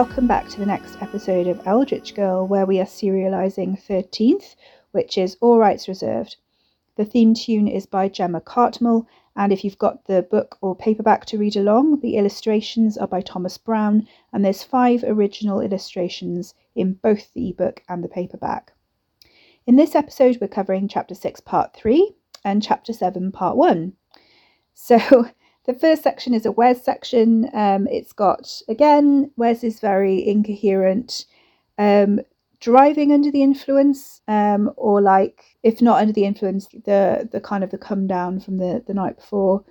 welcome back to the next episode of Eldritch Girl, where we are serialising 13th, which is All Rights Reserved. The theme tune is by Gemma Cartmel, and if you've got the book or paperback to read along, the illustrations are by Thomas Brown, and there's five original illustrations in both the ebook and the paperback. In this episode, we're covering Chapter 6, Part 3, and Chapter 7, Part 1. So, the first section is a Wes section. Um, it's got, again, Wes is very incoherent. Um, driving under the influence um, or like if not under the influence the the kind of the come down from the the night before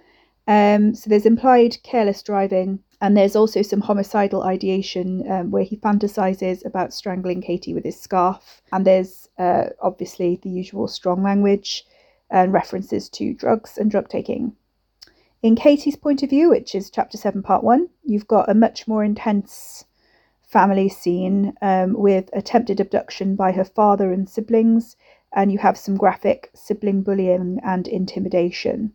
um, so there's implied careless driving and there's also some homicidal ideation um, where he fantasizes about strangling katie with his scarf and there's uh, obviously the usual strong language and references to drugs and drug taking in katie's point of view which is chapter 7 part 1 you've got a much more intense family scene um, with attempted abduction by her father and siblings, and you have some graphic sibling bullying and intimidation.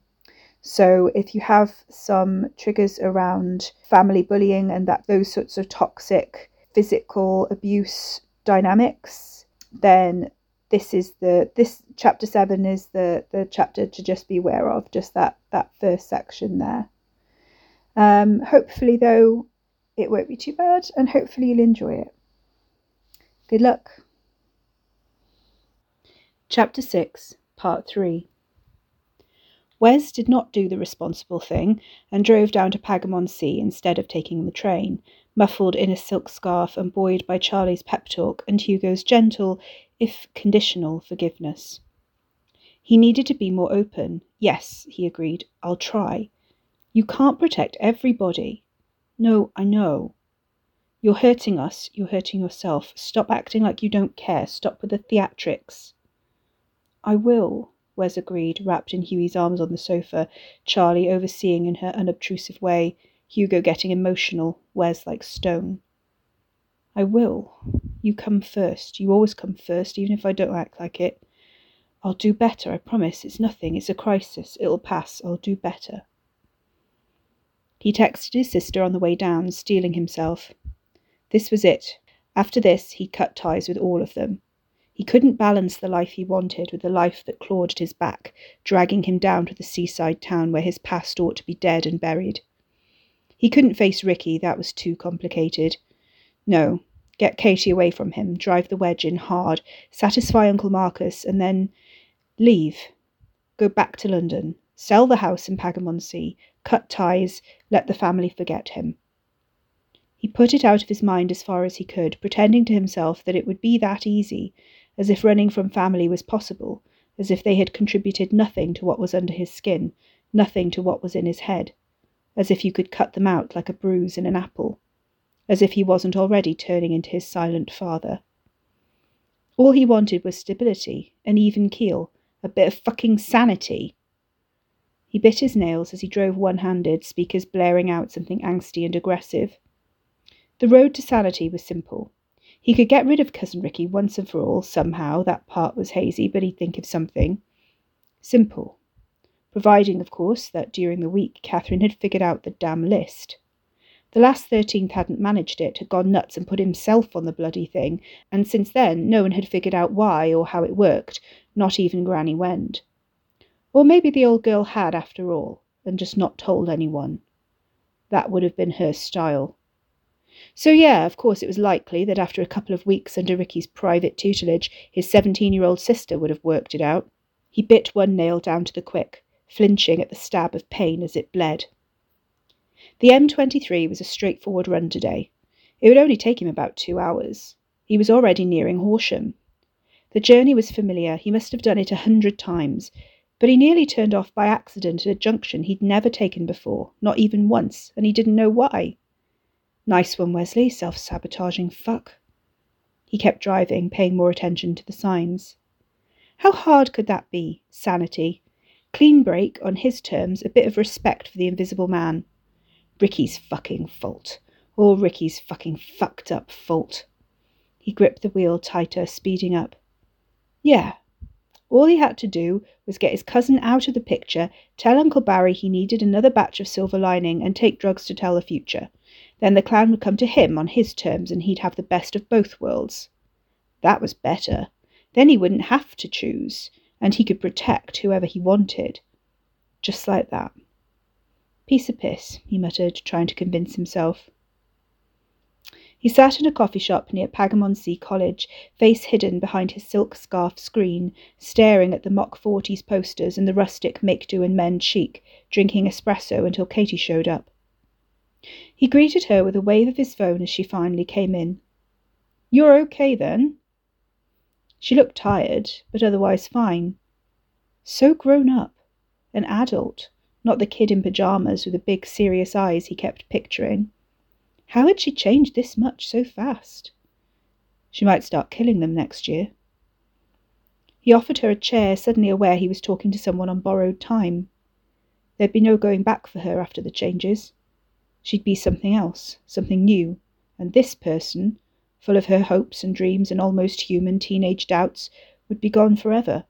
So, if you have some triggers around family bullying and that those sorts of toxic physical abuse dynamics, then this is the this chapter seven is the the chapter to just be aware of. Just that that first section there. Um, hopefully, though, it won't be too bad, and hopefully you'll enjoy it. Good luck. Chapter 6, Part 3 Wes did not do the responsible thing and drove down to Pagamon-Sea instead of taking the train, muffled in a silk scarf and buoyed by Charlie's pep talk and Hugo's gentle, if conditional, forgiveness. He needed to be more open. Yes, he agreed, I'll try. You can't protect everybody. No, I know. You're hurting us. You're hurting yourself. Stop acting like you don't care. Stop with the theatrics. I will, Wes agreed, wrapped in Hughie's arms on the sofa, Charlie overseeing in her unobtrusive way, Hugo getting emotional, Wes like stone. I will. You come first. You always come first, even if I don't act like it. I'll do better, I promise. It's nothing. It's a crisis. It'll pass. I'll do better. He texted his sister on the way down, steeling himself. This was it. After this, he cut ties with all of them. He couldn't balance the life he wanted with the life that clawed at his back, dragging him down to the seaside town where his past ought to be dead and buried. He couldn't face Ricky, that was too complicated. No, get Katie away from him, drive the wedge in hard, satisfy Uncle Marcus, and then leave. Go back to London, sell the house in Pagamon-Sea, cut ties, let the family forget him. He put it out of his mind as far as he could, pretending to himself that it would be that easy, as if running from family was possible, as if they had contributed nothing to what was under his skin, nothing to what was in his head, as if you could cut them out like a bruise in an apple, as if he wasn't already turning into his silent father. All he wanted was stability, an even keel, a bit of fucking sanity. He bit his nails as he drove one handed, speakers blaring out something angsty and aggressive. The road to sanity was simple. He could get rid of Cousin Ricky once and for all, somehow. That part was hazy, but he'd think of something. Simple. Providing, of course, that during the week Catherine had figured out the damn list. The last thirteenth hadn't managed it, had gone nuts and put himself on the bloody thing, and since then no one had figured out why or how it worked, not even Granny Wend. Or maybe the old girl had, after all, and just not told anyone. That would have been her style. So, yeah, of course, it was likely that after a couple of weeks under Ricky's private tutelage, his seventeen year old sister would have worked it out. He bit one nail down to the quick, flinching at the stab of pain as it bled. The M23 was a straightforward run today. It would only take him about two hours. He was already nearing Horsham. The journey was familiar. He must have done it a hundred times, but he nearly turned off by accident at a junction he'd never taken before, not even once, and he didn't know why. Nice one, Wesley, self sabotaging fuck. He kept driving, paying more attention to the signs. How hard could that be? Sanity. Clean break, on his terms, a bit of respect for the invisible man. Ricky's fucking fault. All Ricky's fucking fucked up fault. He gripped the wheel tighter, speeding up. Yeah, all he had to do was get his cousin out of the picture, tell Uncle Barry he needed another batch of silver lining, and take drugs to tell the future. Then the clown would come to him on his terms and he'd have the best of both worlds. That was better. Then he wouldn't have to choose, and he could protect whoever he wanted. Just like that. Piece of piss, he muttered, trying to convince himself. He sat in a coffee shop near Pagamon College, face hidden behind his silk scarf screen, staring at the mock forties posters and the rustic make do and mend chic, drinking espresso until Katy showed up. He greeted her with a wave of his phone as she finally came in. You're okay then? She looked tired, but otherwise fine. So grown up. An adult, not the kid in pajamas with the big serious eyes he kept picturing. How had she changed this much so fast? She might start killing them next year. He offered her a chair, suddenly aware he was talking to someone on borrowed time. There'd be no going back for her after the changes. She'd be something else, something new, and this person, full of her hopes and dreams and almost human teenage doubts, would be gone forever.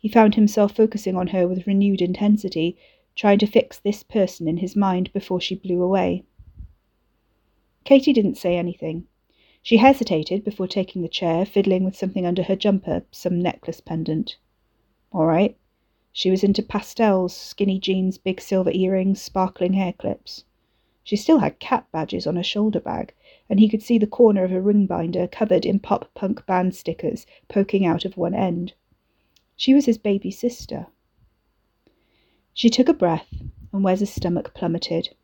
He found himself focusing on her with renewed intensity, trying to fix this person in his mind before she blew away. Katy didn't say anything. She hesitated before taking the chair, fiddling with something under her jumper, some necklace pendant. All right. She was into pastels, skinny jeans, big silver earrings, sparkling hair clips. She still had cat badges on her shoulder bag, and he could see the corner of a ring binder covered in pop punk band stickers poking out of one end. She was his baby sister. She took a breath, and Wes's stomach plummeted.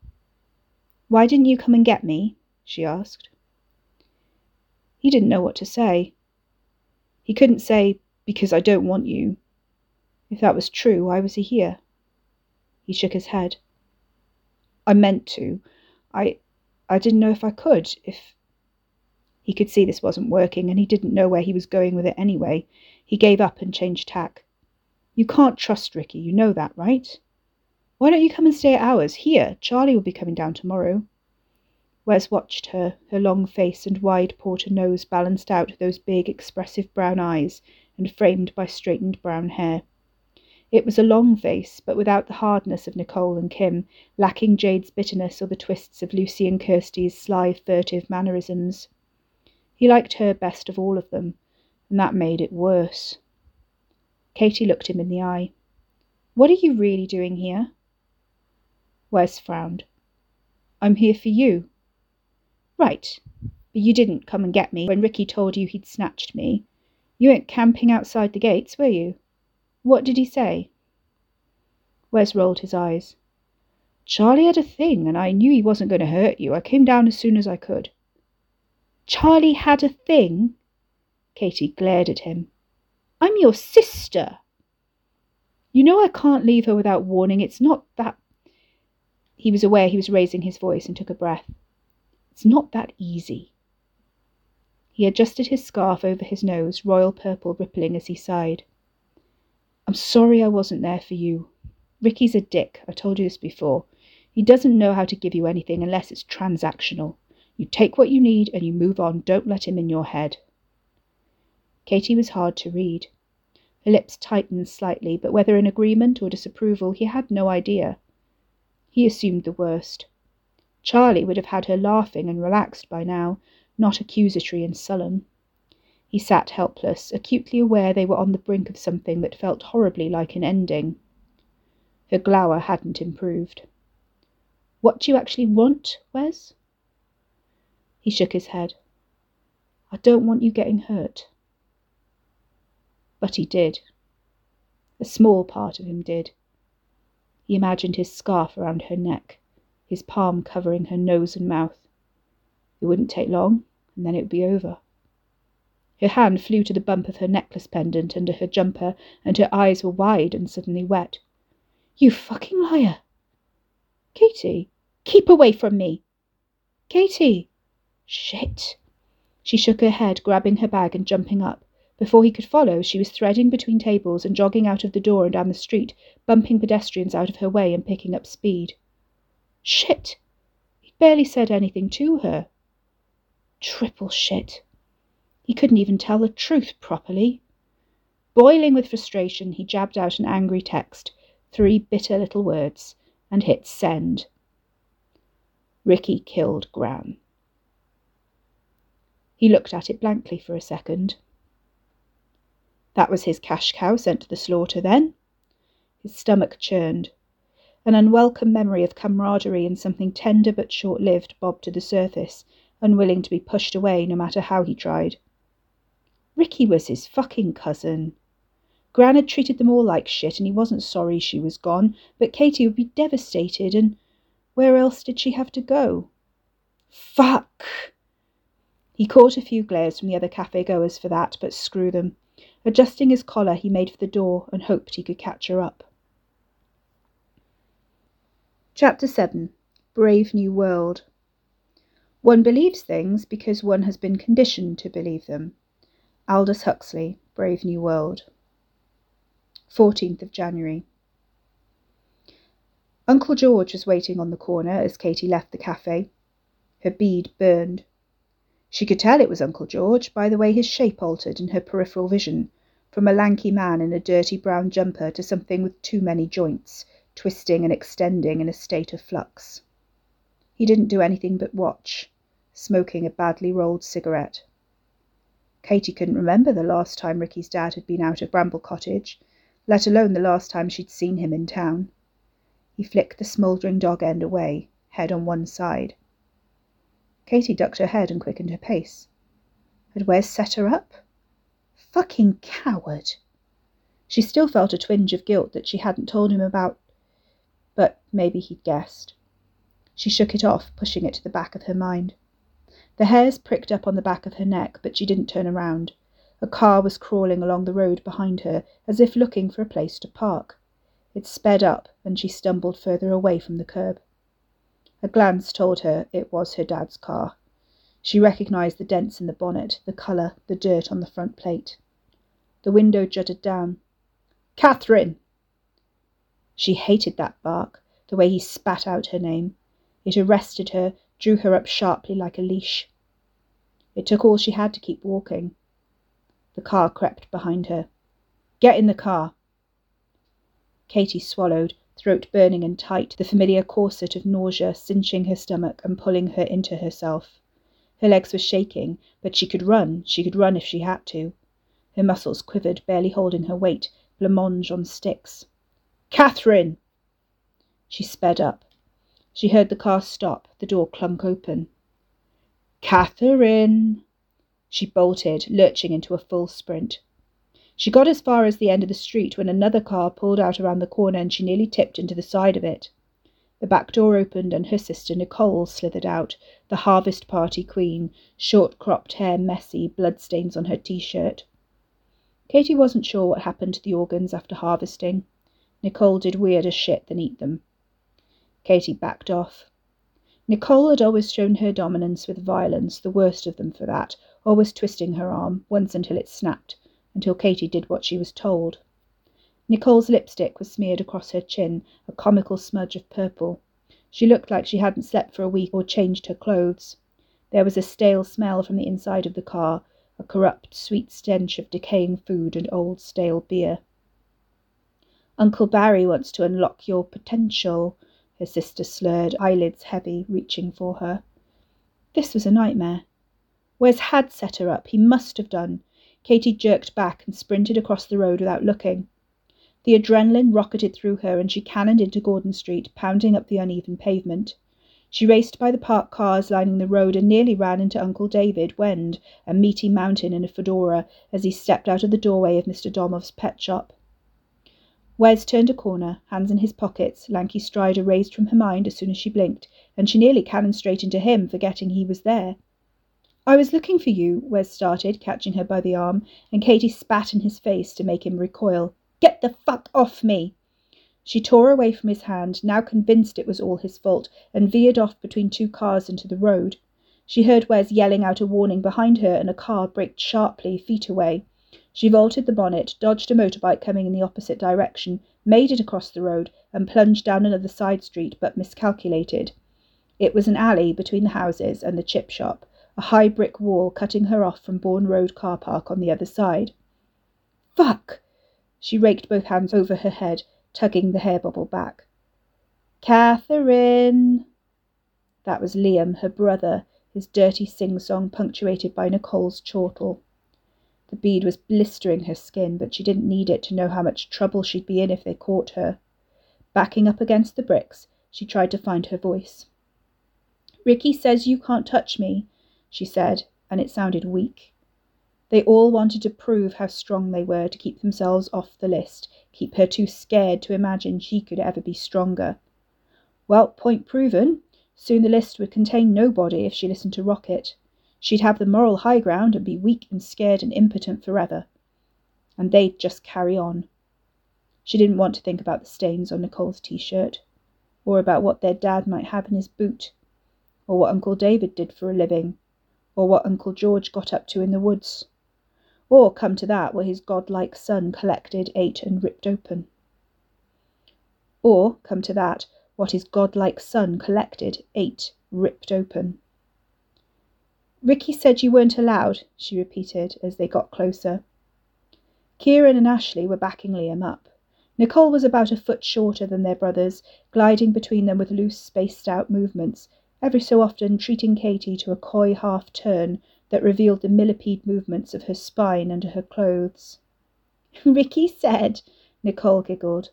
Why didn't you come and get me? she asked. He didn't know what to say. He couldn't say, Because I don't want you. If that was true, why was he here? He shook his head. I meant to. I I didn't know if I could, if. He could see this wasn't working, and he didn't know where he was going with it anyway. He gave up and changed tack. You can't trust Ricky, you know that, right? Why don't you come and stay at ours? Here, Charlie will be coming down tomorrow. Wes watched her, her long face and wide porter nose balanced out those big, expressive brown eyes, and framed by straightened brown hair. It was a long face, but without the hardness of Nicole and Kim, lacking Jade's bitterness or the twists of Lucy and Kirsty's sly, furtive mannerisms. He liked her best of all of them, and that made it worse. Katy looked him in the eye. What are you really doing here? Wes frowned. I'm here for you. Right, but you didn't come and get me when Ricky told you he'd snatched me. You weren't camping outside the gates, were you? What did he say? Wes rolled his eyes. Charlie had a thing, and I knew he wasn't going to hurt you. I came down as soon as I could. Charlie had a thing? Katy glared at him. I'm your sister. You know I can't leave her without warning. It's not that. He was aware he was raising his voice and took a breath. It's not that easy. He adjusted his scarf over his nose, royal purple rippling as he sighed. I'm sorry I wasn't there for you. Ricky's a dick. I told you this before. He doesn't know how to give you anything unless it's transactional. You take what you need and you move on. Don't let him in your head. Katy was hard to read. Her lips tightened slightly, but whether in agreement or disapproval, he had no idea. He assumed the worst. Charlie would have had her laughing and relaxed by now, not accusatory and sullen. He sat helpless, acutely aware they were on the brink of something that felt horribly like an ending. Her glower hadn't improved. What do you actually want, Wes? He shook his head. I don't want you getting hurt. But he did. A small part of him did. He imagined his scarf around her neck, his palm covering her nose and mouth. It wouldn't take long, and then it would be over. Her hand flew to the bump of her necklace pendant under her jumper, and her eyes were wide and suddenly wet. You fucking liar! Katy, keep away from me! Katy! Shit! She shook her head, grabbing her bag and jumping up. Before he could follow, she was threading between tables and jogging out of the door and down the street, bumping pedestrians out of her way and picking up speed. Shit! He barely said anything to her. Triple shit. He couldn't even tell the truth properly. Boiling with frustration, he jabbed out an angry text, three bitter little words, and hit send. Ricky killed Gran. He looked at it blankly for a second. That was his cash cow sent to the slaughter, then? His stomach churned. An unwelcome memory of camaraderie and something tender but short lived bobbed to the surface, unwilling to be pushed away no matter how he tried. Ricky was his fucking cousin. Gran had treated them all like shit, and he wasn't sorry she was gone, but Katy would be devastated, and where else did she have to go? Fuck! He caught a few glares from the other cafe goers for that, but screw them. Adjusting his collar, he made for the door and hoped he could catch her up. Chapter 7 Brave New World One believes things because one has been conditioned to believe them. Aldous Huxley, Brave New World. 14th of January. Uncle George was waiting on the corner as Katy left the cafe. Her bead burned. She could tell it was Uncle George by the way his shape altered in her peripheral vision, from a lanky man in a dirty brown jumper to something with too many joints, twisting and extending in a state of flux. He didn't do anything but watch, smoking a badly rolled cigarette. Katy couldn't remember the last time Ricky's dad had been out of Bramble Cottage, let alone the last time she'd seen him in town. He flicked the smouldering dog end away, head on one side. Katy ducked her head and quickened her pace. Had Wes set her up? Fucking coward! She still felt a twinge of guilt that she hadn't told him about, but maybe he'd guessed. She shook it off, pushing it to the back of her mind. The hairs pricked up on the back of her neck, but she didn't turn around. A car was crawling along the road behind her, as if looking for a place to park. It sped up, and she stumbled further away from the curb. A glance told her it was her dad's car. She recognized the dents in the bonnet, the colour, the dirt on the front plate. The window jutted down. Catherine! She hated that bark, the way he spat out her name. It arrested her, drew her up sharply like a leash. It took all she had to keep walking. The car crept behind her. Get in the car. Katy swallowed, throat burning and tight, the familiar corset of nausea cinching her stomach and pulling her into herself. Her legs were shaking, but she could run. She could run if she had to. Her muscles quivered, barely holding her weight, blancmange on sticks. Catherine! She sped up. She heard the car stop, the door clunk open. Catherine! She bolted, lurching into a full sprint. She got as far as the end of the street when another car pulled out around the corner and she nearly tipped into the side of it. The back door opened and her sister Nicole slithered out, the harvest party queen, short cropped hair messy, bloodstains on her t shirt. Katy wasn't sure what happened to the organs after harvesting. Nicole did weirder shit than eat them. Katy backed off. Nicole had always shown her dominance with violence, the worst of them for that, always twisting her arm, once until it snapped, until Katy did what she was told. Nicole's lipstick was smeared across her chin, a comical smudge of purple. She looked like she hadn't slept for a week or changed her clothes. There was a stale smell from the inside of the car, a corrupt, sweet stench of decaying food and old stale beer. Uncle Barry wants to unlock your potential, her sister slurred, eyelids heavy, reaching for her. This was a nightmare. Wes had set her up. He must have done. Katy jerked back and sprinted across the road without looking. The adrenaline rocketed through her, and she cannoned into Gordon Street, pounding up the uneven pavement. She raced by the parked cars lining the road and nearly ran into Uncle David Wend, a meaty mountain in a fedora, as he stepped out of the doorway of Mr. Domov's pet shop. Wes turned a corner, hands in his pockets, lanky Strider raised from her mind as soon as she blinked, and she nearly cannoned straight into him, forgetting he was there. I was looking for you, Wes started, catching her by the arm, and Katy spat in his face to make him recoil. Get the fuck off me! She tore away from his hand, now convinced it was all his fault, and veered off between two cars into the road. She heard Wes yelling out a warning behind her, and a car braked sharply, feet away. She vaulted the bonnet, dodged a motorbike coming in the opposite direction, made it across the road, and plunged down another side street, but miscalculated. It was an alley between the houses and the chip shop, a high brick wall cutting her off from Bourne Road car park on the other side. Fuck! She raked both hands over her head, tugging the hair bubble back. Catherine! That was Liam, her brother, his dirty sing song punctuated by Nicole's chortle. The bead was blistering her skin, but she didn't need it to know how much trouble she'd be in if they caught her. Backing up against the bricks, she tried to find her voice. Ricky says you can't touch me, she said, and it sounded weak. They all wanted to prove how strong they were to keep themselves off the list, keep her too scared to imagine she could ever be stronger. Well, point proven. Soon the list would contain nobody if she listened to Rocket. She'd have the moral high ground and be weak and scared and impotent forever. And they'd just carry on. She didn't want to think about the stains on Nicole's t shirt, or about what their dad might have in his boot, or what Uncle David did for a living, or what Uncle George got up to in the woods, or come to that where his godlike son collected, ate, and ripped open. Or come to that what his godlike son collected, ate, ripped open. Ricky said you weren't allowed, she repeated as they got closer. Kieran and Ashley were backing Liam up. Nicole was about a foot shorter than their brothers, gliding between them with loose, spaced out movements, every so often treating Katy to a coy half turn that revealed the millipede movements of her spine under her clothes. Ricky said, Nicole giggled.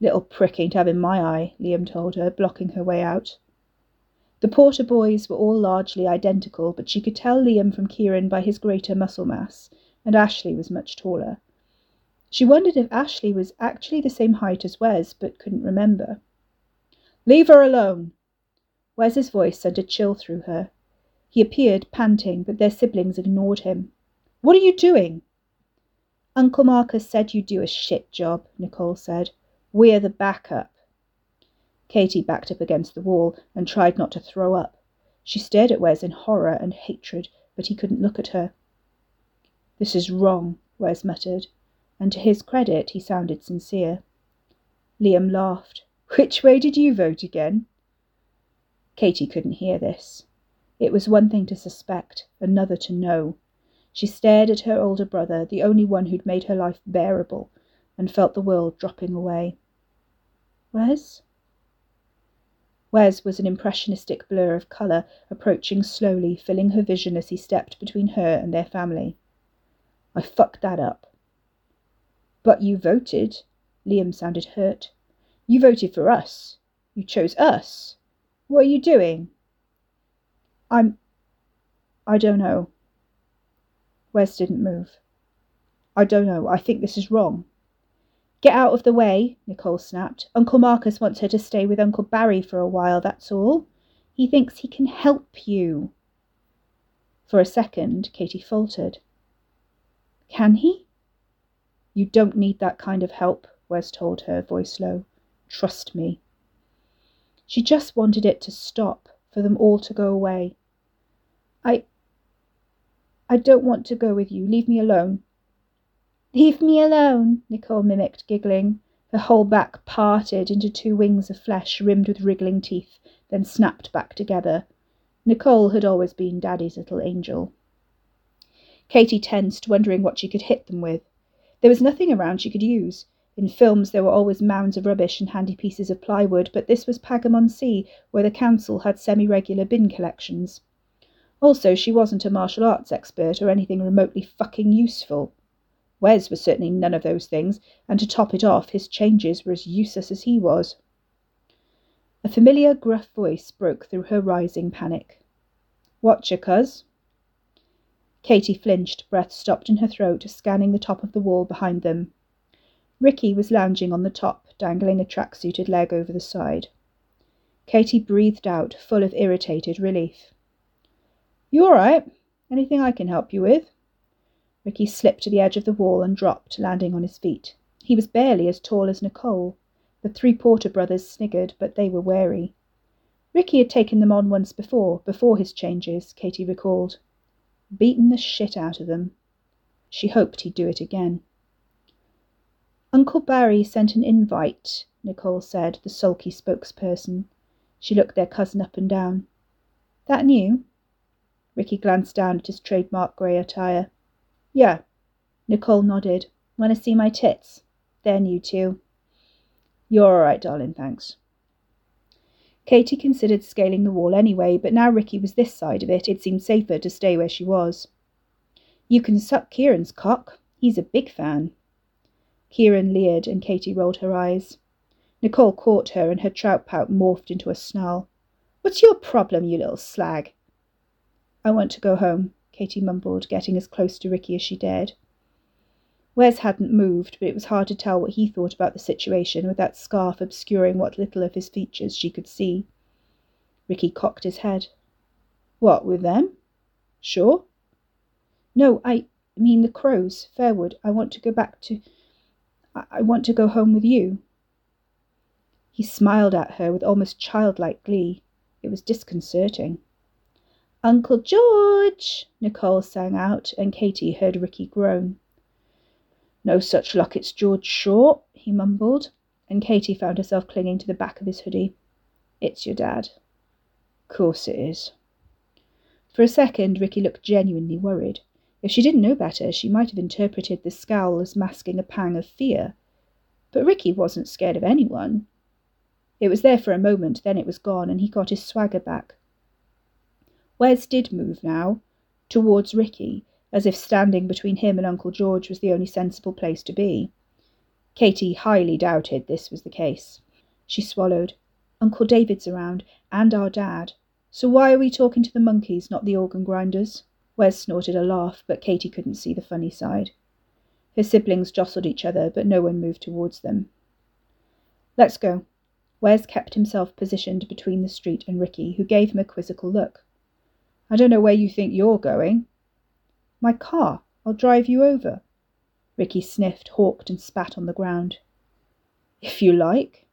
Little prick ain't having my eye, Liam told her, blocking her way out. The Porter boys were all largely identical, but she could tell Liam from Kieran by his greater muscle mass, and Ashley was much taller. She wondered if Ashley was actually the same height as Wes, but couldn't remember. Leave her alone! Wes's voice sent a chill through her. He appeared panting, but their siblings ignored him. What are you doing? Uncle Marcus said you do a shit job, Nicole said. We're the backup. Katy backed up against the wall and tried not to throw up. She stared at Wes in horror and hatred, but he couldn't look at her. This is wrong, Wes muttered, and to his credit he sounded sincere. Liam laughed. Which way did you vote again? Katy couldn't hear this. It was one thing to suspect, another to know. She stared at her older brother, the only one who'd made her life bearable, and felt the world dropping away. Wes? Wes was an impressionistic blur of colour, approaching slowly, filling her vision as he stepped between her and their family. I fucked that up. But you voted. Liam sounded hurt. You voted for us. You chose us. What are you doing? I'm. I don't know. Wes didn't move. I don't know. I think this is wrong. Get out of the way, Nicole snapped. Uncle Marcus wants her to stay with Uncle Barry for a while, that's all. He thinks he can help you. For a second, Katy faltered. Can he? You don't need that kind of help, Wes told her, voice low. Trust me. She just wanted it to stop, for them all to go away. I. I don't want to go with you. Leave me alone. Leave me alone, Nicole mimicked, giggling. Her whole back parted into two wings of flesh rimmed with wriggling teeth, then snapped back together. Nicole had always been Daddy's little angel. Katy tensed, wondering what she could hit them with. There was nothing around she could use. In films there were always mounds of rubbish and handy pieces of plywood, but this was Pagamon-Sea, where the council had semi-regular bin collections. Also, she wasn't a martial arts expert or anything remotely fucking useful. Wes was certainly none of those things, and to top it off, his changes were as useless as he was. A familiar gruff voice broke through her rising panic. Watcher, cuz. Katy flinched, breath stopped in her throat, scanning the top of the wall behind them. Ricky was lounging on the top, dangling a track-suited leg over the side. Katy breathed out, full of irritated relief. You all right? Anything I can help you with? Ricky slipped to the edge of the wall and dropped, landing on his feet. He was barely as tall as Nicole. The three Porter brothers sniggered, but they were wary. Ricky had taken them on once before, before his changes, Katy recalled. Beaten the shit out of them. She hoped he'd do it again. Uncle Barry sent an invite, Nicole said, the sulky spokesperson. She looked their cousin up and down. That new? Ricky glanced down at his trademark grey attire. Yeah. Nicole nodded. Want to see my tits? They're new too. You're all right, darling, thanks. Katy considered scaling the wall anyway, but now Ricky was this side of it, it seemed safer to stay where she was. You can suck Kieran's cock. He's a big fan. Kieran leered, and Katy rolled her eyes. Nicole caught her, and her trout pout morphed into a snarl. What's your problem, you little slag? I want to go home, Katy mumbled, getting as close to Ricky as she dared. Wes hadn't moved, but it was hard to tell what he thought about the situation with that scarf obscuring what little of his features she could see. Ricky cocked his head. What, with them? Sure? No, I mean the crows, Fairwood. I want to go back to. I want to go home with you. He smiled at her with almost childlike glee. It was disconcerting. Uncle George! Nicole sang out, and Katy heard Ricky groan. No such luck, it's George Short, he mumbled, and Katy found herself clinging to the back of his hoodie. It's your dad. Course it is. For a second, Ricky looked genuinely worried. If she didn't know better, she might have interpreted the scowl as masking a pang of fear. But Ricky wasn't scared of anyone. It was there for a moment, then it was gone, and he got his swagger back. Wes did move now, towards Ricky, as if standing between him and Uncle George was the only sensible place to be. Katy highly doubted this was the case. She swallowed. Uncle David's around, and our dad. So why are we talking to the monkeys, not the organ grinders? Wes snorted a laugh, but Katy couldn't see the funny side. Her siblings jostled each other, but no one moved towards them. Let's go. Wes kept himself positioned between the street and Ricky, who gave him a quizzical look. I don't know where you think you're going, my car. I'll drive you over. Ricky sniffed, hawked, and spat on the ground. If you like.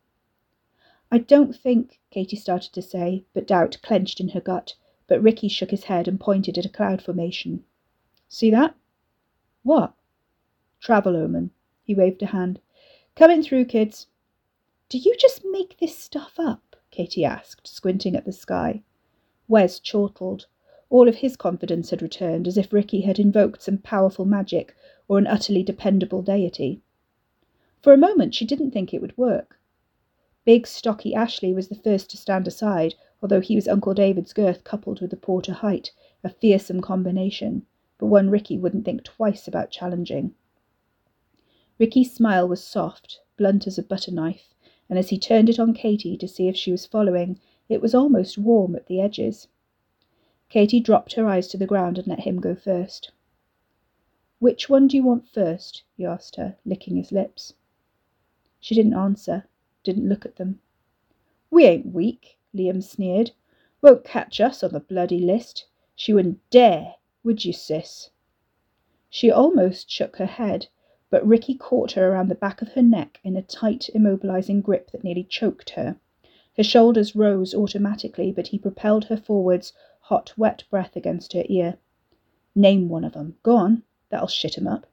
I don't think, Katy started to say, but doubt clenched in her gut. But Ricky shook his head and pointed at a cloud formation. See that? What? Travel omen. He waved a hand. Coming through, kids. Do you just make this stuff up? Katy asked, squinting at the sky. Wes chortled. All of his confidence had returned, as if Ricky had invoked some powerful magic or an utterly dependable deity. For a moment she didn't think it would work. Big, stocky Ashley was the first to stand aside, although he was Uncle David's girth coupled with the Porter height, a fearsome combination, but one Ricky wouldn't think twice about challenging. Ricky's smile was soft, blunt as a butter knife, and as he turned it on Katy to see if she was following, it was almost warm at the edges. Katy dropped her eyes to the ground and let him go first. Which one do you want first? he asked her, licking his lips. She didn't answer, didn't look at them. We ain't weak, Liam sneered. Won't catch us on the bloody list. She wouldn't dare, would you, sis? She almost shook her head, but Ricky caught her around the back of her neck in a tight, immobilizing grip that nearly choked her. Her shoulders rose automatically, but he propelled her forwards hot, wet breath against her ear. Name one of 'em. Go on. That'll shit 'em up.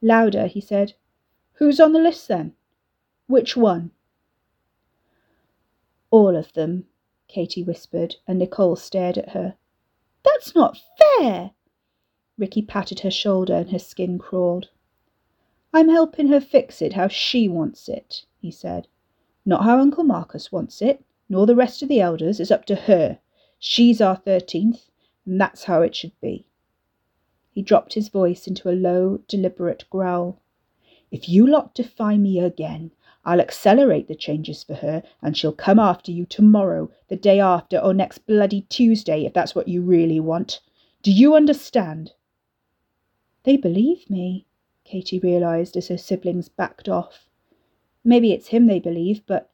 Louder, he said. Who's on the list then? Which one? All of them, Katy whispered, and Nicole stared at her. That's not fair! Ricky patted her shoulder and her skin crawled. I'm helping her fix it how she wants it, he said. Not how Uncle Marcus wants it, nor the rest of the elders. It's up to her. She's our thirteenth, and that's how it should be. He dropped his voice into a low, deliberate growl. If you lot defy me again, I'll accelerate the changes for her, and she'll come after you tomorrow, the day after, or next bloody Tuesday, if that's what you really want. Do you understand? They believe me, Katy realized as her siblings backed off. Maybe it's him they believe, but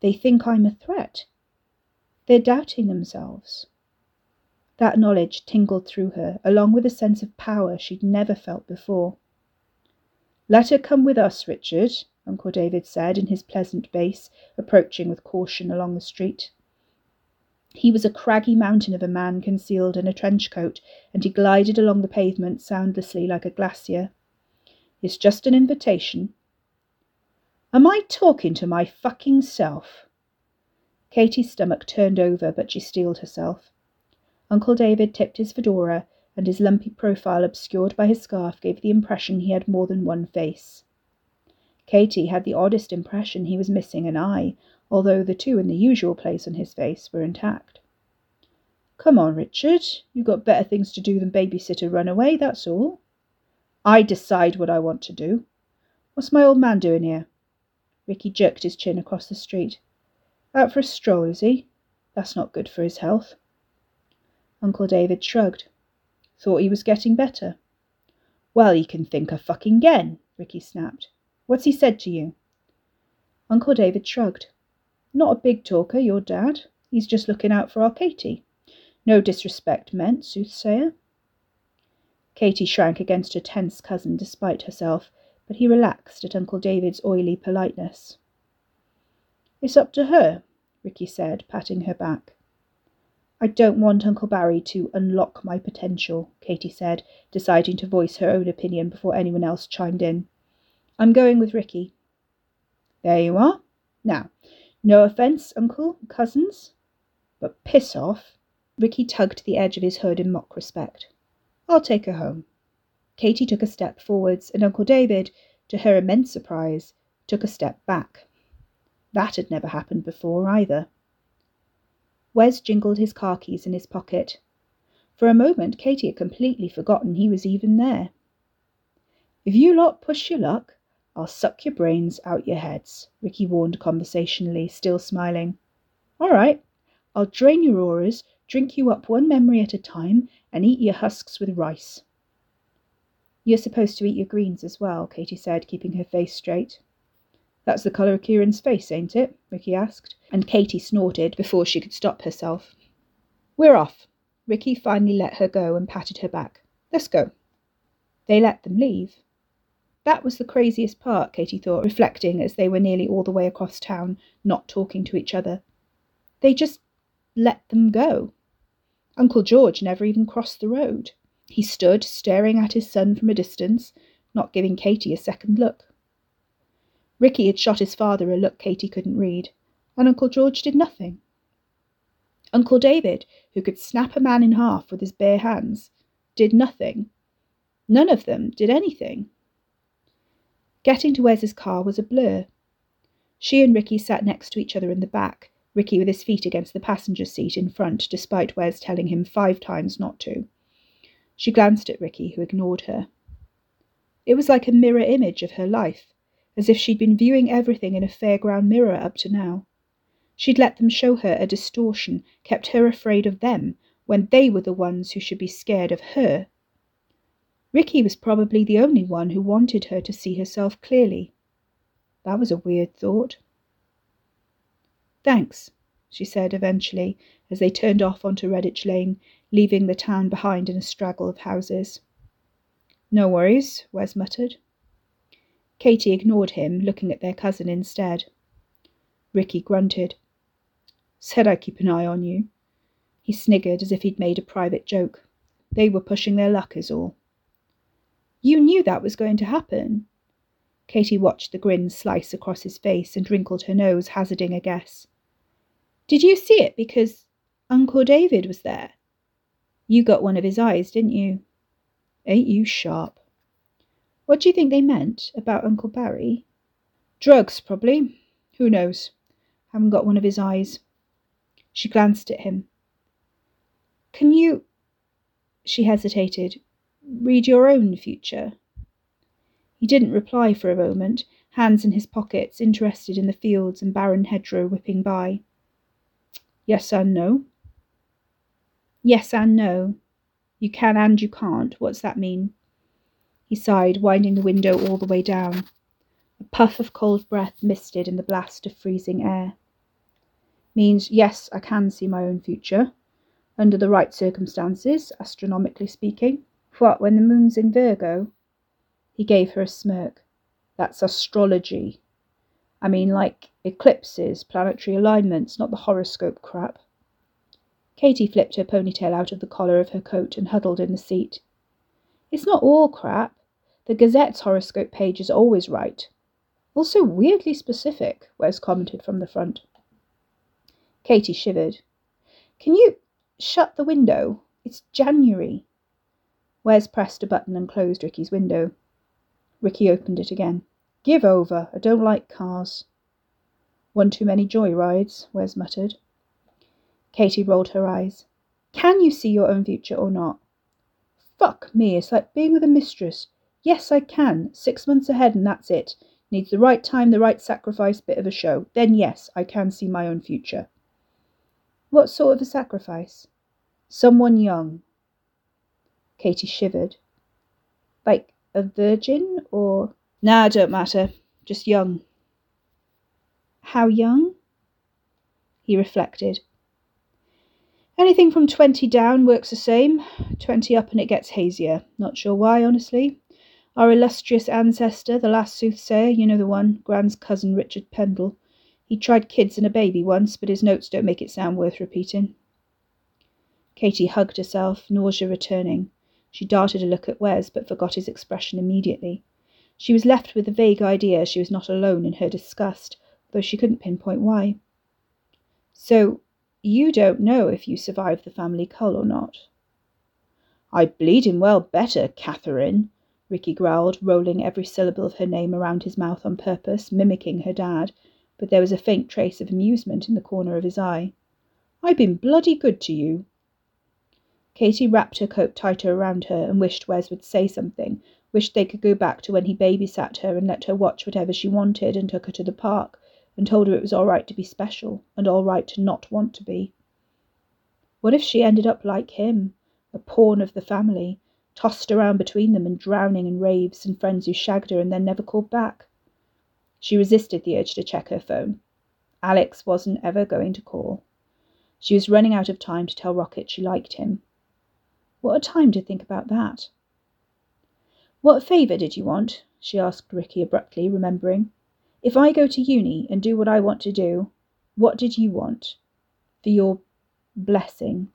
they think I'm a threat. They're doubting themselves. That knowledge tingled through her, along with a sense of power she'd never felt before. Let her come with us, Richard, Uncle David said in his pleasant bass, approaching with caution along the street. He was a craggy mountain of a man concealed in a trench coat, and he glided along the pavement soundlessly like a glacier. It's just an invitation. Am I talking to my fucking self? Katy's stomach turned over, but she steeled herself. Uncle David tipped his fedora, and his lumpy profile obscured by his scarf gave the impression he had more than one face. Katy had the oddest impression he was missing an eye, although the two in the usual place on his face were intact. Come on, Richard. You've got better things to do than babysit a runaway, that's all. I decide what I want to do. What's my old man doing here? Ricky jerked his chin across the street. Out for a stroll, is he? That's not good for his health. Uncle David shrugged. Thought he was getting better. Well, he can think a fucking gen, Ricky snapped. What's he said to you? Uncle David shrugged. Not a big talker, your dad. He's just looking out for our Katy. No disrespect meant, soothsayer. Katy shrank against her tense cousin despite herself, but he relaxed at Uncle David's oily politeness. It's up to her, Ricky said, patting her back. I don't want Uncle Barry to unlock my potential, Katy said, deciding to voice her own opinion before anyone else chimed in. I'm going with Ricky. There you are. Now, no offence, Uncle, cousins, but piss off. Ricky tugged the edge of his hood in mock respect. I'll take her home. Katy took a step forwards, and Uncle David, to her immense surprise, took a step back. That had never happened before either. Wes jingled his car keys in his pocket. For a moment, Katy had completely forgotten he was even there. If you lot push your luck, I'll suck your brains out your heads, Ricky warned conversationally, still smiling. All right, I'll drain your auras, drink you up one memory at a time, and eat your husks with rice. You're supposed to eat your greens as well, Katy said, keeping her face straight. That's the colour of Kieran's face, ain't it? Ricky asked, and Katy snorted before she could stop herself. We're off. Ricky finally let her go and patted her back. Let's go. They let them leave. That was the craziest part, Katy thought, reflecting as they were nearly all the way across town, not talking to each other. They just let them go. Uncle George never even crossed the road. He stood staring at his son from a distance, not giving Katy a second look. Ricky had shot his father a look Katy couldn't read, and Uncle George did nothing. Uncle David, who could snap a man in half with his bare hands, did nothing. None of them did anything. Getting to Wes's car was a blur. She and Ricky sat next to each other in the back, Ricky with his feet against the passenger seat in front, despite Wes telling him five times not to. She glanced at Ricky, who ignored her. It was like a mirror image of her life, as if she'd been viewing everything in a fairground mirror up to now. She'd let them show her a distortion, kept her afraid of them, when they were the ones who should be scared of her. Ricky was probably the only one who wanted her to see herself clearly. That was a weird thought. Thanks, she said eventually, as they turned off onto Redditch Lane, leaving the town behind in a straggle of houses. No worries, Wes muttered. Katy ignored him, looking at their cousin instead. Ricky grunted. Said I'd keep an eye on you. He sniggered as if he'd made a private joke. They were pushing their luck, is all. You knew that was going to happen. Katy watched the grin slice across his face and wrinkled her nose, hazarding a guess. Did you see it because Uncle David was there? You got one of his eyes, didn't you? Ain't you sharp? What do you think they meant about Uncle Barry? Drugs, probably. Who knows? Haven't got one of his eyes. She glanced at him. Can you. She hesitated. Read your own future? He didn't reply for a moment, hands in his pockets, interested in the fields and barren hedgerow whipping by. Yes and no. Yes and no. You can and you can't. What's that mean? He sighed, winding the window all the way down. A puff of cold breath misted in the blast of freezing air. Means, yes, I can see my own future. Under the right circumstances, astronomically speaking. What, when the moon's in Virgo? He gave her a smirk. That's astrology. I mean, like eclipses, planetary alignments, not the horoscope crap. Katy flipped her ponytail out of the collar of her coat and huddled in the seat. It's not all crap. The Gazette's horoscope page is always right. Also weirdly specific, Wes commented from the front. Katy shivered. Can you shut the window? It's January. Wes pressed a button and closed Ricky's window. Ricky opened it again. Give over. I don't like cars. One too many joy rides, Wes muttered. Katy rolled her eyes. Can you see your own future or not? Fuck me, it's like being with a mistress. Yes, I can. Six months ahead and that's it. Needs the right time, the right sacrifice, bit of a show. Then, yes, I can see my own future. What sort of a sacrifice? Someone young. Katy shivered. Like a virgin or. Nah, don't matter. Just young. How young? He reflected. Anything from 20 down works the same. 20 up and it gets hazier. Not sure why, honestly. Our illustrious ancestor, the last soothsayer, you know the one, Gran's cousin Richard Pendle. He tried kids and a baby once, but his notes don't make it sound worth repeating. Katy hugged herself, nausea returning. She darted a look at Wes, but forgot his expression immediately. She was left with the vague idea she was not alone in her disgust, though she couldn't pinpoint why. So, you don't know if you survived the family cull or not? I bleeding well better, Catherine, Ricky growled, rolling every syllable of her name around his mouth on purpose, mimicking her dad, but there was a faint trace of amusement in the corner of his eye. I been bloody good to you. Katy wrapped her coat tighter around her and wished Wes would say something, wished they could go back to when he babysat her and let her watch whatever she wanted and took her to the park and told her it was all right to be special and all right to not want to be. What if she ended up like him, a pawn of the family, tossed around between them and drowning in raves and friends who shagged her and then never called back. She resisted the urge to check her phone. Alex wasn't ever going to call. She was running out of time to tell Rocket she liked him. What a time to think about that. What favour did you want? she asked Ricky abruptly, remembering. If I go to uni and do what I want to do, what did you want? For your blessing.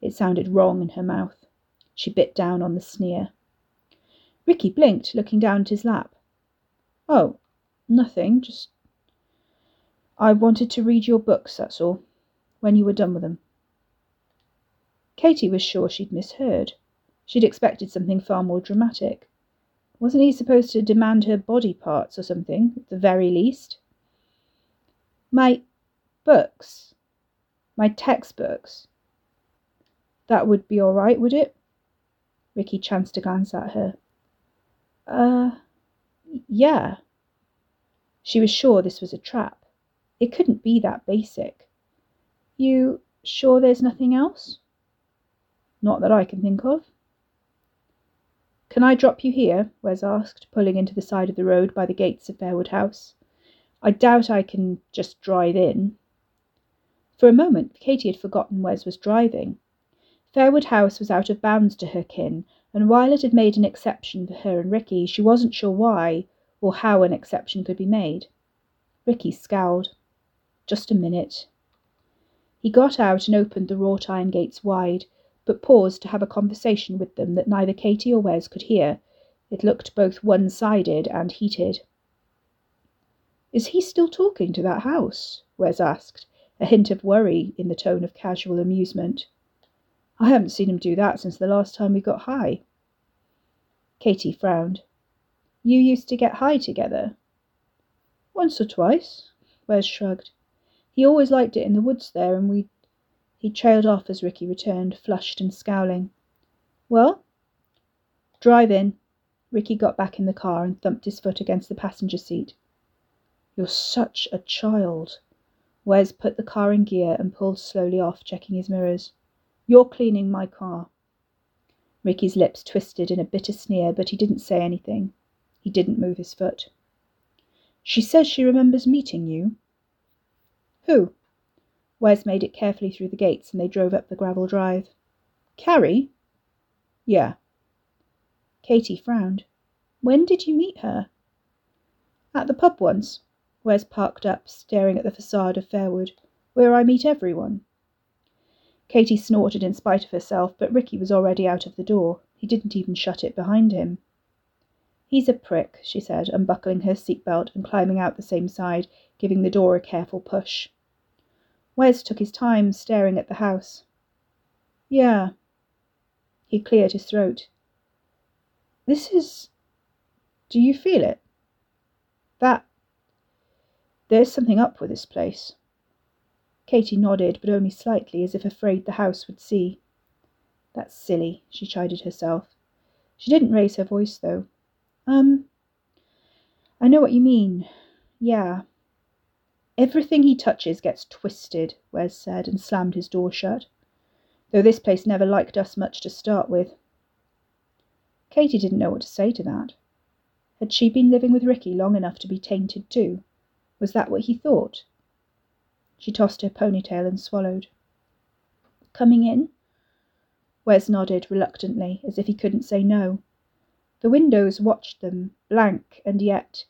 It sounded wrong in her mouth. She bit down on the sneer. Ricky blinked, looking down at his lap. Oh, nothing, just. I wanted to read your books, that's all, when you were done with them. Katy was sure she'd misheard. She'd expected something far more dramatic. Wasn't he supposed to demand her body parts or something, at the very least? My books. My textbooks. That would be all right, would it? Ricky chanced a glance at her. Uh, yeah. She was sure this was a trap. It couldn't be that basic. You sure there's nothing else? Not that I can think of. Can I drop you here? Wes asked, pulling into the side of the road by the gates of Fairwood House. I doubt I can just drive in. For a moment, Katy had forgotten Wes was driving. Fairwood House was out of bounds to her kin, and while it had made an exception for her and Ricky, she wasn't sure why or how an exception could be made. Ricky scowled. Just a minute. He got out and opened the wrought iron gates wide, but paused to have a conversation with them that neither Katy or Wes could hear. It looked both one sided and heated. Is he still talking to that house? Wes asked, a hint of worry in the tone of casual amusement. I haven't seen him do that since the last time we got high. Katy frowned. You used to get high together? Once or twice, Wes shrugged. He always liked it in the woods there, and we. He trailed off as Ricky returned, flushed and scowling. Well? Drive in. Ricky got back in the car and thumped his foot against the passenger seat. You're such a child. Wes put the car in gear and pulled slowly off, checking his mirrors. You're cleaning my car. Ricky's lips twisted in a bitter sneer, but he didn't say anything. He didn't move his foot. She says she remembers meeting you. Who? Wes made it carefully through the gates and they drove up the gravel drive. Carrie? Yeah. Katy frowned. When did you meet her? At the pub once. Wes parked up, staring at the facade of Fairwood, where I meet everyone. Katy snorted in spite of herself, but Ricky was already out of the door. He didn't even shut it behind him. He's a prick, she said, unbuckling her seatbelt and climbing out the same side, giving the door a careful push. Wes took his time, staring at the house. Yeah. He cleared his throat. This is. Do you feel it? That. There's something up with this place. Katy nodded, but only slightly, as if afraid the house would see. That's silly, she chided herself. She didn't raise her voice, though. Um, I know what you mean. Yeah. Everything he touches gets twisted, Wes said, and slammed his door shut. Though this place never liked us much to start with. Katy didn't know what to say to that. Had she been living with Ricky long enough to be tainted too? Was that what he thought? She tossed her ponytail and swallowed. Coming in? Wes nodded reluctantly, as if he couldn't say no. The windows watched them, blank and yet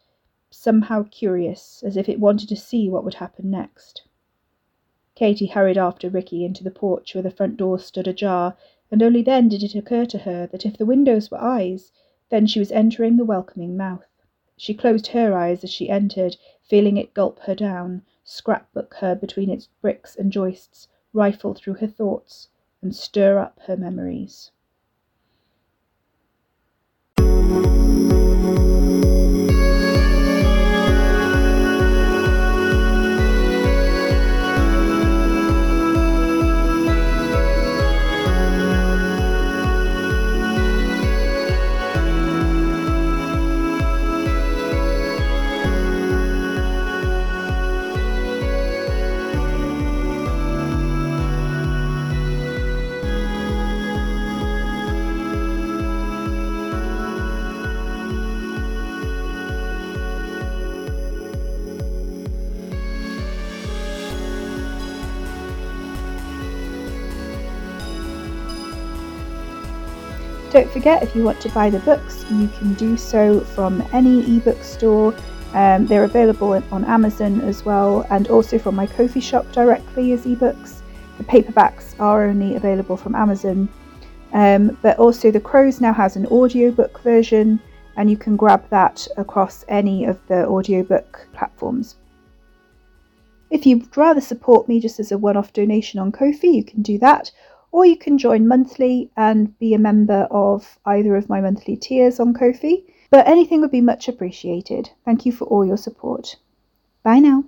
somehow curious, as if it wanted to see what would happen next. Katy hurried after Ricky into the porch where the front door stood ajar, and only then did it occur to her that if the windows were eyes, then she was entering the welcoming mouth. She closed her eyes as she entered, feeling it gulp her down, scrapbook her between its bricks and joists, rifle through her thoughts, and stir up her memories. Forget, if you want to buy the books, you can do so from any ebook store. Um, they're available on Amazon as well, and also from my Ko-fi shop directly as ebooks. The paperbacks are only available from Amazon, um, but also The Crows now has an audiobook version, and you can grab that across any of the audiobook platforms. If you'd rather support me just as a one off donation on Ko-fi, you can do that, or you can join monthly and be a member of either of my monthly tiers on Ko-fi. But anything would be much appreciated. Thank you for all your support. Bye now.